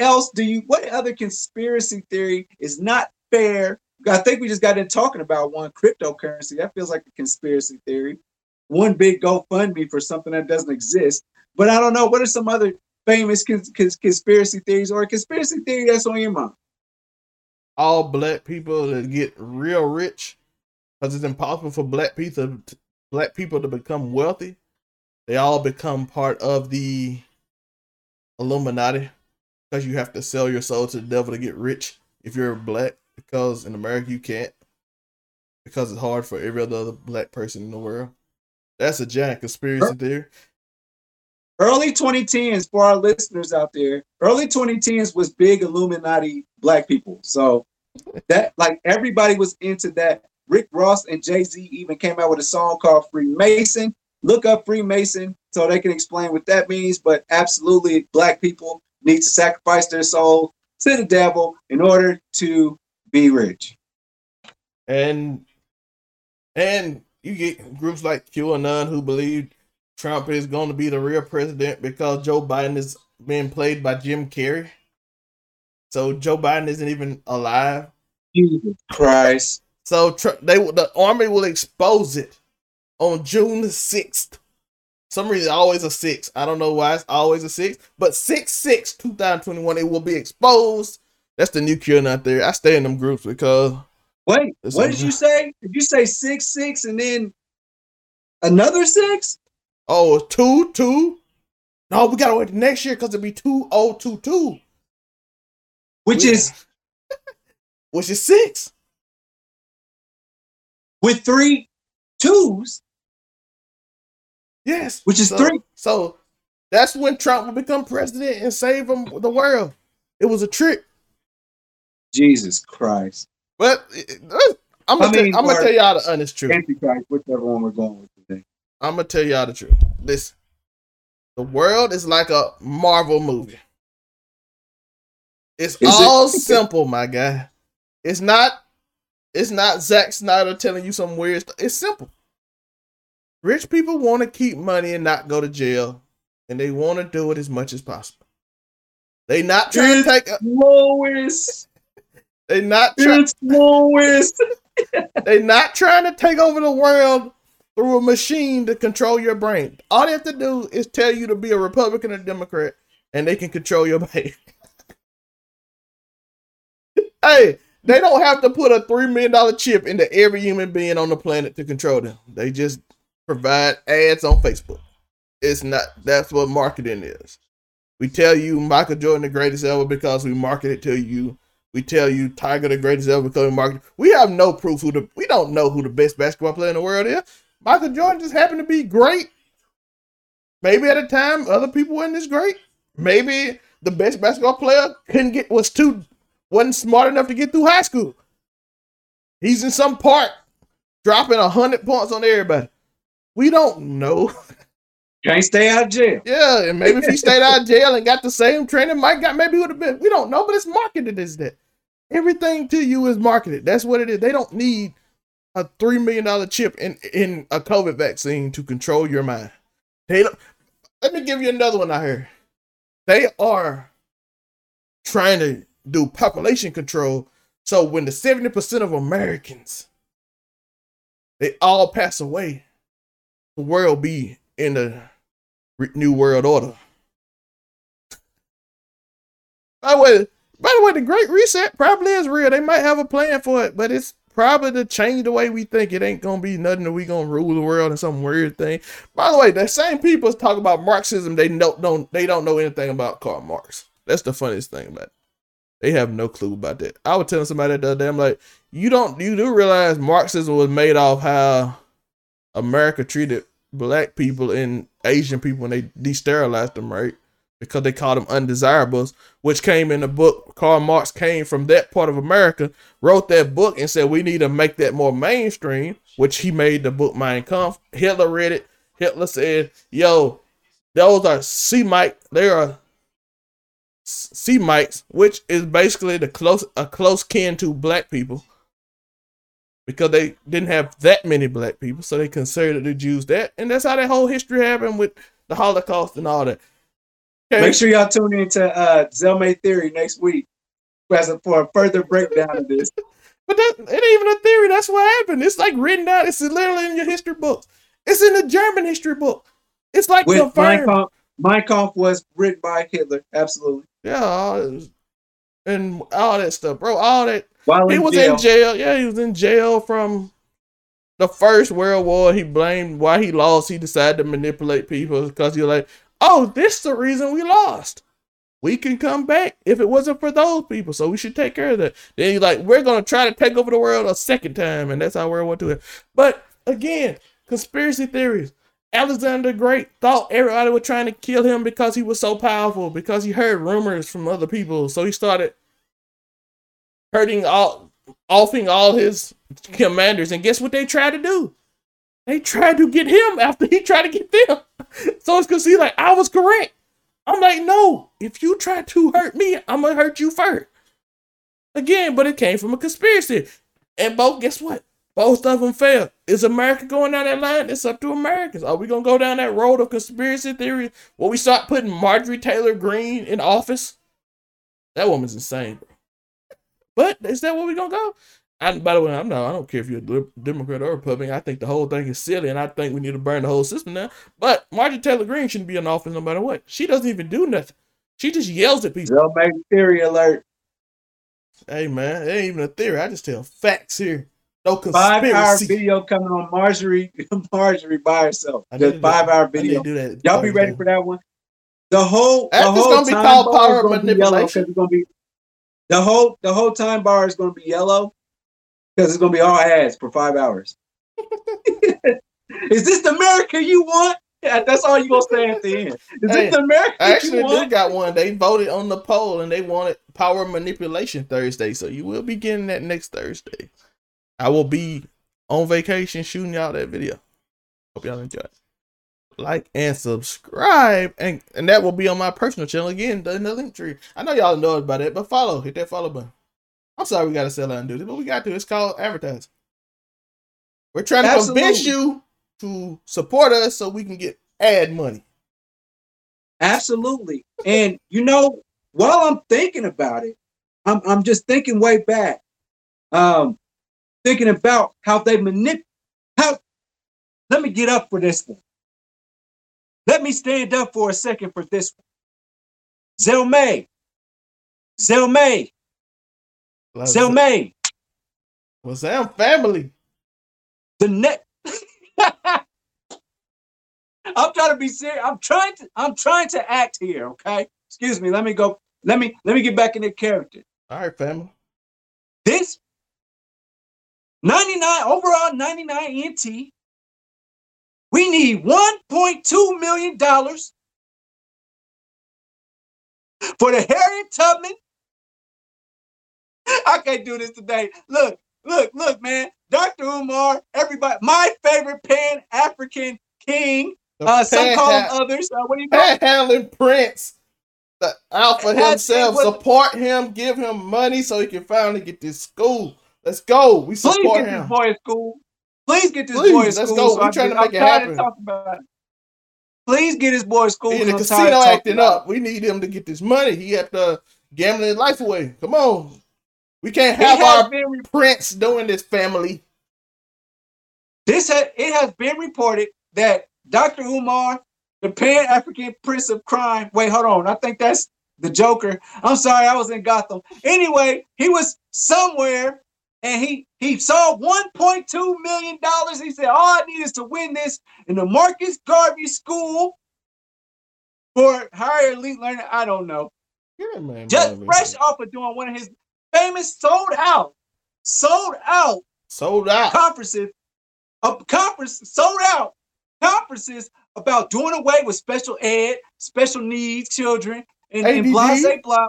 Else do you? What other conspiracy theory is not fair I think we just got in talking about one cryptocurrency. That feels like a conspiracy theory. One big GoFundMe for something that doesn't exist. But I don't know. What are some other famous cons- cons- conspiracy theories or a conspiracy theory that's on your mind? All black people to get real rich because it's impossible for black people to, black people to become wealthy. They all become part of the Illuminati because you have to sell your soul to the devil to get rich if you're black because in America you can't because it's hard for every other black person in the world. That's a giant conspiracy theory. Early 2010s for our listeners out there. Early 2010s was big Illuminati black people. So that like everybody was into that. Rick Ross and Jay Z even came out with a song called Freemason. Look up Freemason so they can explain what that means. But absolutely, black people need to sacrifice their soul to the devil in order to be rich. And and you get groups like QAnon who believe Trump is going to be the real president because Joe Biden is being played by Jim Carrey. So Joe Biden isn't even alive. Jesus Christ! So they the army will expose it on June the sixth. Some reason always a six. I don't know why it's always a six, but six six 2021 it will be exposed that's the new cure not there. I stay in them groups because wait, what did you say? Did you say six six and then another six? Oh, two two. No, we gotta wait next year because it'll be two oh two two. Which is which is six. With three twos. Yes. Which is so, three. So that's when Trump will become president and save them the world. It was a trick. Jesus Christ. But uh, I'm gonna, I mean, tell, I'm gonna tell y'all the honest truth. Antichrist, whichever one we're going with today. I'm gonna tell y'all the truth. This the world is like a Marvel movie. It's is all it? simple, my guy. It's not it's not Zack Snyder telling you some weird stuff. It's simple. Rich people want to keep money and not go to jail, and they want to do it as much as possible. They not trying it's to take a, lowest they not trying. they not trying to take over the world through a machine to control your brain. All they have to do is tell you to be a Republican or Democrat, and they can control your brain. hey, they don't have to put a three million dollar chip into every human being on the planet to control them. They just provide ads on Facebook. It's not that's what marketing is. We tell you Michael Jordan the greatest ever because we market it to you. We tell you Tiger the greatest ever because we market. We have no proof who the we don't know who the best basketball player in the world is. Michael Jordan just happened to be great. Maybe at a time other people weren't as great. Maybe the best basketball player couldn't get was too wasn't smart enough to get through high school. He's in some park dropping hundred points on everybody. We don't know. Can't stay out of jail. Yeah, and maybe if he stayed out of jail and got the same training, Mike got maybe would have been. We don't know, but it's marketed as that. Everything to you is marketed. That's what it is. They don't need a three million dollar chip in in a COVID vaccine to control your mind. They don't. Let me give you another one. out here. they are trying to do population control. So when the seventy percent of Americans they all pass away, world be in the new world order. By the way, by the way, the Great Reset probably is real. They might have a plan for it, but it's probably to change the way we think. It ain't gonna be nothing that we gonna rule the world in some weird thing. By the way, the same people talk about Marxism. They don't don't they don't know anything about Karl Marx. That's the funniest thing about it. They have no clue about that. I was telling somebody the other day, I'm like, you don't you do realize Marxism was made off how America treated black people and Asian people and they desterilized them, right? Because they called them undesirables, which came in the book. Karl Marx came from that part of America, wrote that book, and said we need to make that more mainstream, which he made the book Mein Kampf. Hitler read it. Hitler said, Yo, those are Semite, they are Semites, which is basically the close a close kin to black people because they didn't have that many black people, so they considered the Jews that, and that's how that whole history happened with the Holocaust and all that. Okay. Make sure y'all tune in to uh, Zelmae Theory next week for a further breakdown of this. But that it ain't even a theory. That's what happened. It's like written down. It's literally in your history books. It's in the German history book. It's like With confirmed. Mein Kampf, Mein Kampf was written by Hitler. Absolutely. Yeah, and all that stuff, bro. All that while he was jail. in jail. Yeah, he was in jail from the first World War. He blamed why he lost. He decided to manipulate people because he was like, "Oh, this is the reason we lost. We can come back if it wasn't for those people. So we should take care of that." Then he's like, "We're gonna try to take over the world a second time," and that's how World War II. But again, conspiracy theories. Alexander Great thought everybody was trying to kill him because he was so powerful, because he heard rumors from other people. So he started hurting all offing all his commanders. And guess what they tried to do? They tried to get him after he tried to get them. so it's cause he's like, I was correct. I'm like, no, if you try to hurt me, I'm gonna hurt you first. Again, but it came from a conspiracy. And both, guess what? Both of them failed. Is America going down that line? It's up to Americans. Are we gonna go down that road of conspiracy theory Will we start putting Marjorie Taylor Greene in office? That woman's insane. But is that where we're gonna go? I, by the way, I'm not. I don't care if you're a Democrat or Republican. I think the whole thing is silly, and I think we need to burn the whole system down. But Marjorie Taylor Greene shouldn't be in office no matter what. She doesn't even do nothing. She just yells at people. Don't make theory alert. Hey man, it ain't even a theory. I just tell facts here. No conspiracy. Five hour video coming on Marjorie, Marjorie by herself. Just five hour video. Do that. Y'all be ready for that one. The whole, the whole gonna be called power manipulation. It's gonna be the whole the whole time bar is going to be yellow because it's going to be all ads for five hours. is this the America you want? Yeah, that's all you gonna say at the end. Is hey, this the America? You want? I actually did got one. They voted on the poll and they wanted power manipulation Thursday, so you will be getting that next Thursday. I will be on vacation shooting y'all that video. Hope y'all enjoy. Like, and subscribe. And, and that will be on my personal channel again, in the link tree. I know y'all know about it, but follow. Hit that follow button. I'm sorry we got to sell out and do this, but we got to. It's called advertising. We're trying to Absolutely. convince you to support us so we can get ad money. Absolutely. And you know, while I'm thinking about it, I'm I'm just thinking way back. Um, thinking about how they manipulate how let me get up for this one. Let me stand up for a second for this one. Zelmae. Zelmae. Zelmae. Well, Sam family. The net. I'm trying to be serious. I'm trying to. I'm trying to act here. Okay. Excuse me. Let me go. Let me. Let me get back in the character. All right, family. This 99 overall 99 NT. We need 1.2 million dollars for the Harriet Tubman. I can't do this today. Look, look, look, man. Dr. Umar, everybody, my favorite Pan African king. Uh, some call him others. Uh, what do you call Helen Prince? The alpha himself. Support him, give him money so he can finally get this school. Let's go. We support him. this boy school. Please get this Please, boy let's school. Go. We're trying to make I'm it happen. To Please get his boy in school. In the casino acting up. We need him to get this money. He had to gambling his life away. Come on. We can't have our been, prince doing this, family. This ha- it has been reported that Dr. Umar, the Pan African Prince of Crime. Wait, hold on. I think that's the Joker. I'm sorry, I was in Gotham. Anyway, he was somewhere and he he saw 1.2 million dollars. He said, "All I need is to win this in the Marcus Garvey School for higher elite learning." I don't know. Yeah, man, Just man, fresh man. off of doing one of his famous sold out, sold out, sold out conferences, a conference sold out conferences about doing away with special ed, special needs children, and, and blah blah blah.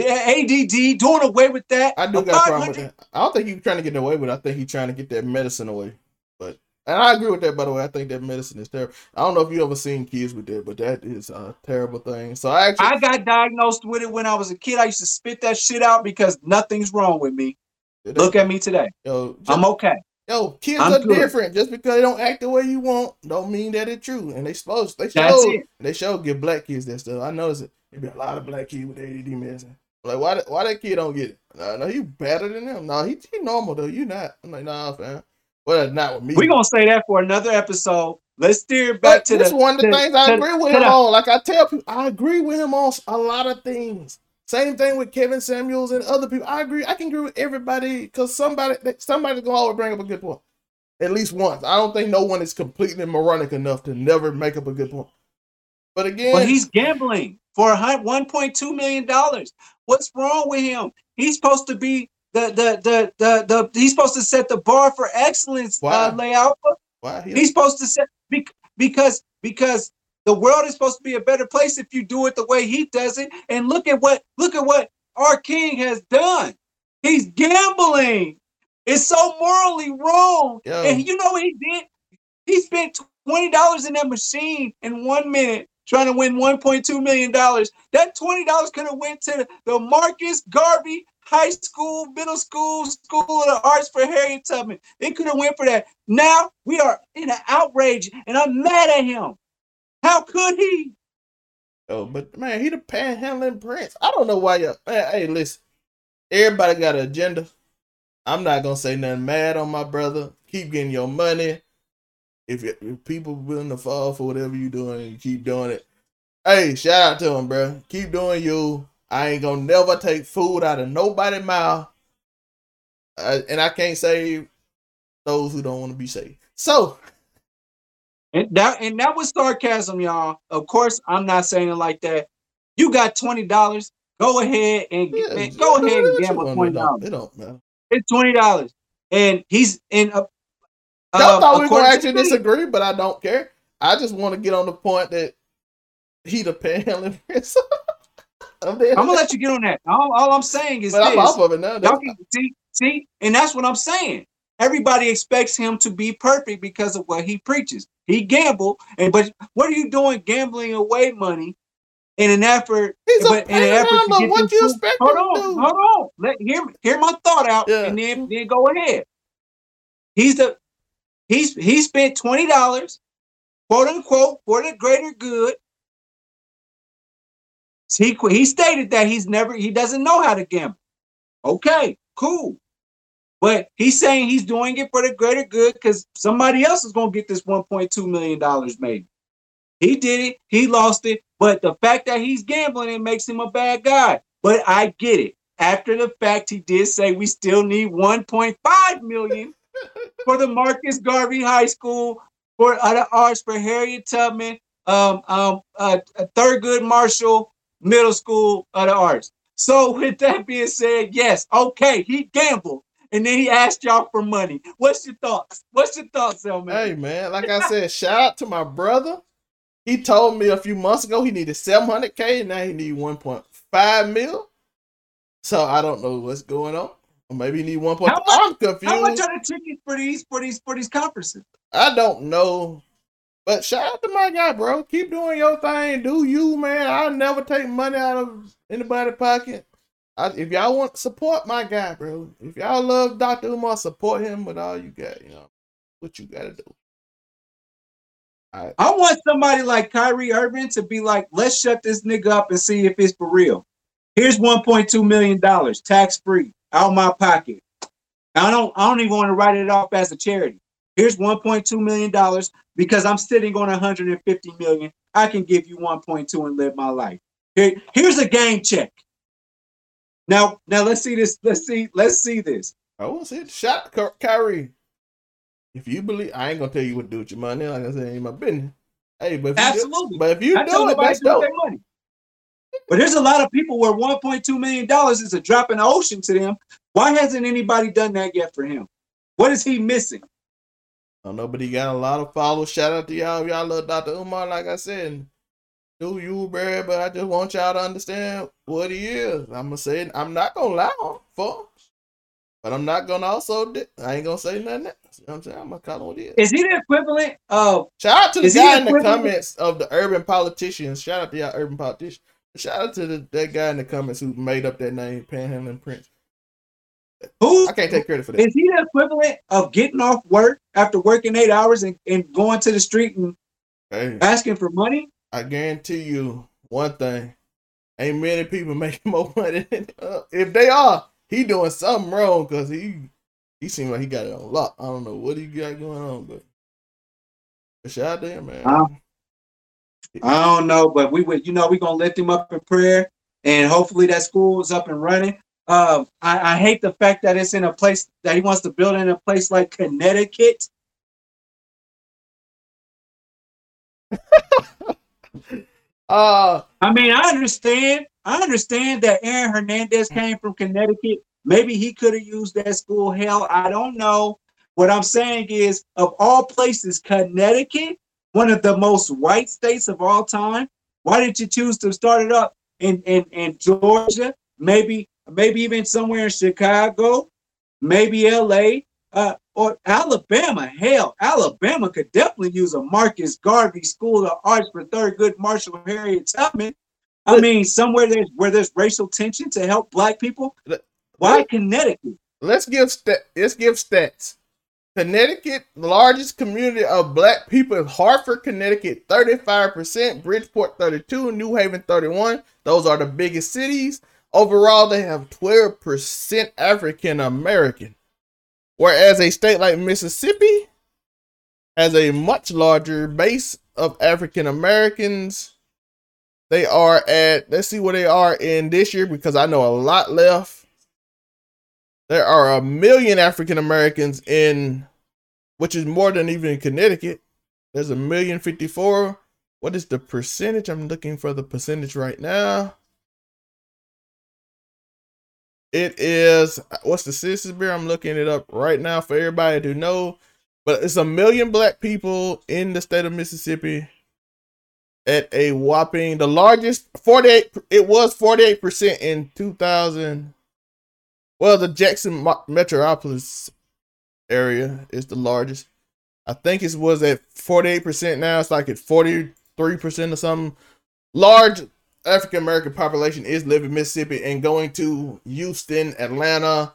ADD, doing away with that. I do got a problem with that. I don't think he's trying to get away with it. I think he's trying to get that medicine away. But and I agree with that by the way. I think that medicine is terrible. I don't know if you ever seen kids with that, but that is a terrible thing. So I actually I got diagnosed with it when I was a kid. I used to spit that shit out because nothing's wrong with me. Look at me today. Yo, just, I'm okay. Yo, kids I'm are good. different. Just because they don't act the way you want, don't mean that it's true. And they supposed they show they show give black kids that stuff. I notice it. Maybe a lot of black kids with ADD medicine. Like why why that kid don't get it? No, no, you better than him. No, he, he normal though. You not. I'm like, nah, fam. Well, not with me. We're gonna say that for another episode. Let's steer back but to this the, one of the to, things I agree with him on. Like I tell people, I agree with him on a lot of things. Same thing with Kevin Samuels and other people. I agree. I can agree with everybody because somebody somebody's gonna always bring up a good point. At least once. I don't think no one is completely moronic enough to never make up a good point. But again, but he's gambling for 1.2 million dollars. What's wrong with him? He's supposed to be the the the the, the he's supposed to set the bar for excellence. Why? Uh, layout. Why? He's supposed to set because because the world is supposed to be a better place if you do it the way he does it. And look at what look at what our king has done. He's gambling. It's so morally wrong. Yo. And you know what he did? He spent twenty dollars in that machine in one minute trying to win $1.2 million. That $20 could have went to the Marcus Garvey High School, Middle School, School of the Arts for Harriet Tubman. It could have went for that. Now we are in an outrage, and I'm mad at him. How could he? Oh, but man, he the panhandling prince. I don't know why man, hey, listen. Everybody got an agenda. I'm not gonna say nothing mad on my brother. Keep getting your money if, if people willing to fall for whatever you doing, you keep doing it. Hey, shout out to him, bro. Keep doing you. I ain't gonna never take food out of nobody's mouth. Uh, and I can't save those who don't want to be saved. So, and that and that was sarcasm, y'all. Of course, I'm not saying it like that. You got twenty dollars. Go ahead and yeah, man, go ahead and gamble twenty dollars. It don't matter. It's twenty dollars, and he's in. A, I um, thought we were gonna actually disagree, but I don't care. I just want to get on the point that he the panhandling I'm, I'm gonna let you get on that. All, all I'm saying is, but this. I'm off of it now. Y'all can, see, see, and that's what I'm saying. Everybody expects him to be perfect because of what he preaches. He gambled, and but what are you doing gambling away money in an effort? He's but, a in an effort to get what you expect Hold on, hold on. Let hear hear my thought out, yeah. and then then go ahead. He's the He's he spent twenty dollars, quote unquote, for the greater good. He he stated that he's never he doesn't know how to gamble. Okay, cool. But he's saying he's doing it for the greater good because somebody else is gonna get this 1.2 million dollars maybe. He did it, he lost it, but the fact that he's gambling it makes him a bad guy. But I get it. after the fact, he did say we still need 1.5 million for the Marcus Garvey High School for other arts for Harriet Tubman, um, um, uh, Thurgood Marshall Middle School other arts. So with that being said, yes, okay, he gambled. And then he asked y'all for money. What's your thoughts? What's your thoughts, man? Hey man, like I said, shout out to my brother. He told me a few months ago he needed 700k, and now he need 1.5 mil. So I don't know what's going on. Maybe he need one point. I'm confused. How much are the tickets for these for these for these conferences? I don't know. But shout out to my guy, bro. Keep doing your thing. Do you, man. I'll never take money out of anybody's pocket. I, if y'all want support my guy, bro. If y'all love Dr. Umar, support him with all you got. You know what you gotta do. I, I want somebody like Kyrie Irving to be like, let's shut this nigga up and see if it's for real. Here's 1.2 million dollars, tax free, out my pocket. I don't I don't even want to write it off as a charity. Here's 1.2 million dollars because I'm sitting on 150 million. I can give you 1.2 and live my life. Here, here's a game check. Now, now let's see this. Let's see. Let's see this. I want to see it. Shot Kyrie. If you believe, I ain't gonna tell you what to do with your money. Like I said, ain't my business. Hey, but if you absolutely. Do, but if you I do it, that's dope. Money. But there's a lot of people where 1.2 million dollars is a drop in the ocean to them. Why hasn't anybody done that yet for him? What is he missing? I don't know, but he got a lot of followers. Shout out to y'all. Y'all love Dr. Umar, like I said. Do you, bro? But I just want y'all to understand what he is. I'm gonna say. I'm not gonna lie on folks, but I'm not gonna also. I ain't gonna say nothing. Else. You know what I'm saying? I'm gonna call him what he is. Is he the equivalent of? Shout out to the guy in the comments of the urban politicians. Shout out to y'all urban politicians. Shout out to the, that guy in the comments who made up that name, Panhandling Prince. Who I can't take credit for that. Is he the equivalent of getting off work after working eight hours and, and going to the street and hey, asking for money? I guarantee you one thing: ain't many people making more money. Than, if they are, he doing something wrong because he he seems like he got it on lock. I don't know what he got going on, but, but shout out him, man. Um, I don't know, but we would, you know, we're gonna lift him up in prayer, and hopefully that school is up and running. Um, I, I hate the fact that it's in a place that he wants to build in a place like Connecticut. uh, I mean, I understand. I understand that Aaron Hernandez came from Connecticut. Maybe he could have used that school. Hell, I don't know. What I'm saying is, of all places, Connecticut one of the most white states of all time. Why did you choose to start it up in, in, in Georgia? Maybe maybe even somewhere in Chicago, maybe LA, uh, or Alabama. Hell, Alabama could definitely use a Marcus Garvey School of Arts for Thurgood Marshall Harriet Tubman. I mean, somewhere there's where there's racial tension to help black people. Why Connecticut? Let's give st- let's give stats. Connecticut, largest community of black people is Hartford, Connecticut, 35%, Bridgeport 32, New Haven 31. Those are the biggest cities. Overall, they have 12% African American. Whereas a state like Mississippi has a much larger base of African Americans. They are at, let's see where they are in this year because I know a lot left there are a million African Americans in, which is more than even Connecticut. There's a million fifty four. What is the percentage? I'm looking for the percentage right now. It is what's the census bureau? I'm looking it up right now for everybody to know. But it's a million black people in the state of Mississippi at a whopping the largest 48 it was 48% in 2000 well, the Jackson Metropolis area is the largest. I think it was at 48% now. It's like at 43% or something. Large African American population is living in Mississippi and going to Houston, Atlanta,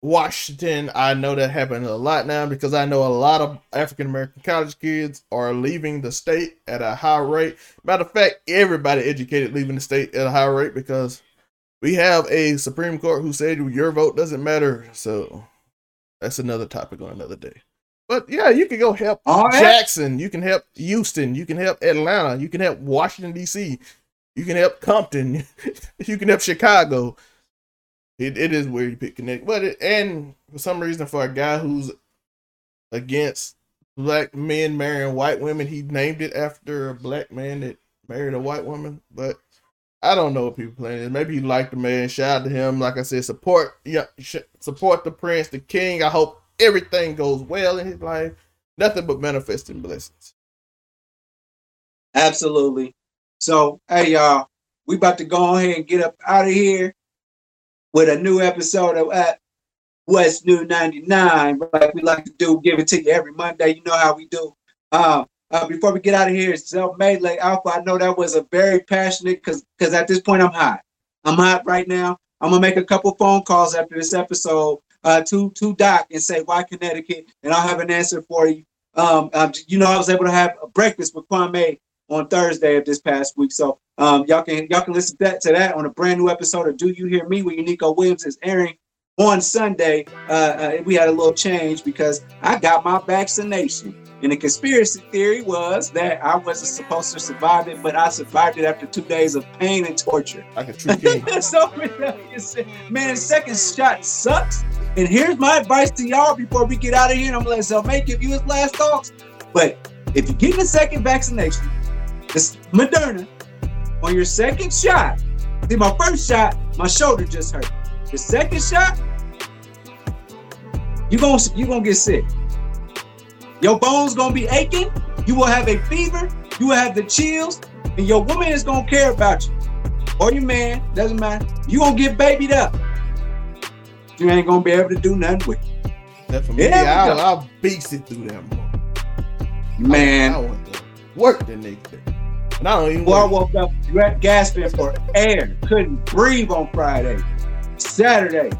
Washington. I know that happens a lot now because I know a lot of African American college kids are leaving the state at a high rate. Matter of fact, everybody educated leaving the state at a high rate because we have a Supreme Court who said your vote doesn't matter. So that's another topic on another day. But yeah, you can go help right. Jackson. You can help Houston. You can help Atlanta. You can help Washington D.C. You can help Compton. you can help Chicago. It, it is where you pick connect, but it, and for some reason, for a guy who's against black men marrying white women, he named it after a black man that married a white woman. But I don't know what people playing. Maybe he liked the man. Shout out to him. Like I said, support yeah, support the prince, the king. I hope everything goes well in his life. Nothing but manifesting blessings. Absolutely. So, hey y'all, we about to go ahead and get up out of here with a new episode of at West New 99. Like we like to do, give it to you every Monday. You know how we do. Um, uh, before we get out of here, self-made like Alpha. I know that was a very passionate because because at this point I'm hot. I'm hot right now. I'm gonna make a couple phone calls after this episode uh, to to Doc and say why Connecticut, and I'll have an answer for you. Um, um, you know, I was able to have a breakfast with Kwame on Thursday of this past week, so um, y'all can y'all can listen to that, to that on a brand new episode of Do You Hear Me with Uniqo Williams is airing on Sunday. Uh, uh, we had a little change because I got my vaccination. And the conspiracy theory was that I wasn't supposed to survive it, but I survived it after two days of pain and torture. Like a true king. so, man, second shot sucks. And here's my advice to y'all before we get out of here. And I'm gonna let Zelmae give you his last thoughts. But if you're getting a second vaccination, it's Moderna, on your second shot, see my first shot, my shoulder just hurt. The second shot, you're gonna you gonna get sick. Your bones gonna be aching. You will have a fever. You will have the chills, and your woman is gonna care about you, or your man doesn't matter. You gonna get babied up. You ain't gonna be able to do nothing with it. That for me, I'll, I'll beast it through that. Man, I, I want to work the next day. And I don't even. Well, I woke up gasping for air, couldn't breathe on Friday, Saturday.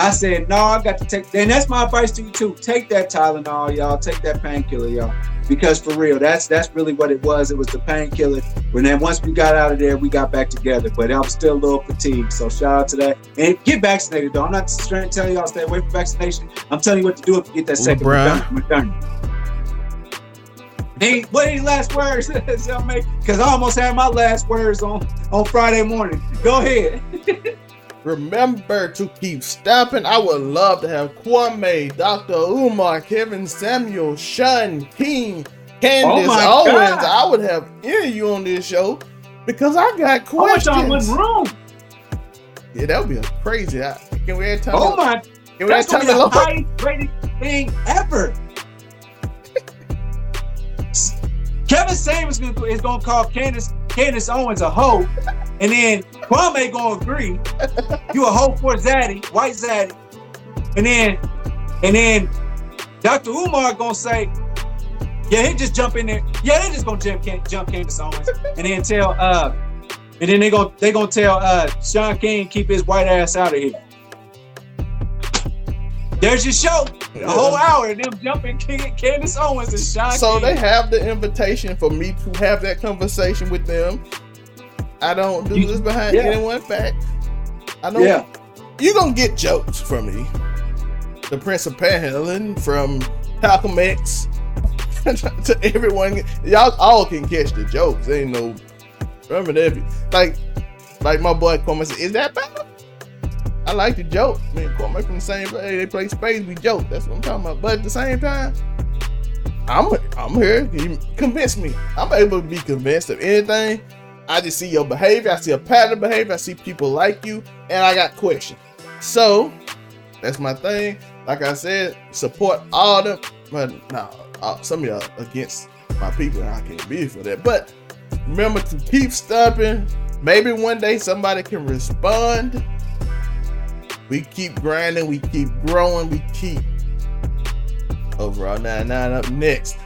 I said, no, I got to take, and that's my advice to you too. Take that Tylenol, y'all. Take that painkiller, y'all. Because for real, that's that's really what it was. It was the painkiller. But then once we got out of there, we got back together. But I was still a little fatigued. So shout out to that. And get vaccinated, though. I'm not trying to tell y'all stay away from vaccination. I'm telling you what to do if you get that second Moderna. Hey, what any last words? Because I almost had my last words on on Friday morning. Go ahead. Remember to keep stopping. I would love to have Kwame, Dr. Umar, Kevin Samuel, Shaun King, oh Candace oh Owens. God. I would have any of you on this show because I got questions. I wish I wrong. Yeah, that would be a crazy. I, can we have time? Oh my! Can we have time? The highest rated thing ever. Kevin Samuels is gonna call Candace Candace Owens a hoe, and then Kwame gonna agree you a hoe for Zaddy, white Zaddy, and then and then Dr. Umar gonna say, yeah, he just jump in there. Yeah, they just gonna jump jump Candace Owens, and then tell uh, and then they gonna they gonna tell uh Shaun King keep his white ass out of here. There's your show. The whole hour, them jumping Candace Owens and Shaun. So King. they have the invitation for me to have that conversation with them. I don't do you, this behind yeah. anyone's back. I know yeah. you're gonna get jokes from me. The Prince of Panhandling from Malcolm X to everyone. Y'all all can catch the jokes. ain't no remember that like like my boy said, is that bad? I like to joke. I mean, Kwame from the same play. They play spades, we joke. That's what I'm talking about. But at the same time, I'm I'm here. You convince me. I'm able to be convinced of anything. I just see your behavior. I see a pattern of behavior. I see people like you, and I got questions. So that's my thing. Like I said, support all them. But no, nah, some of y'all against my people. And I can't be for that. But remember to keep stopping. Maybe one day somebody can respond we keep grinding, we keep growing, we keep overall 99 up next.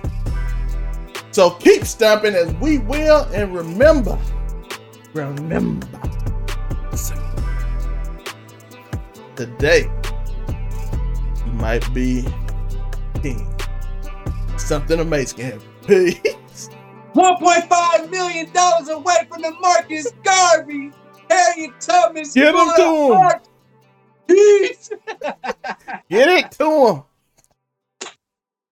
So keep stomping as we will, and remember, remember, today you might be king. Something amazing can happen. Peace. $1.5 million away from the Marcus Garvey, Harriet Tubman. Get him to him. Get it to him.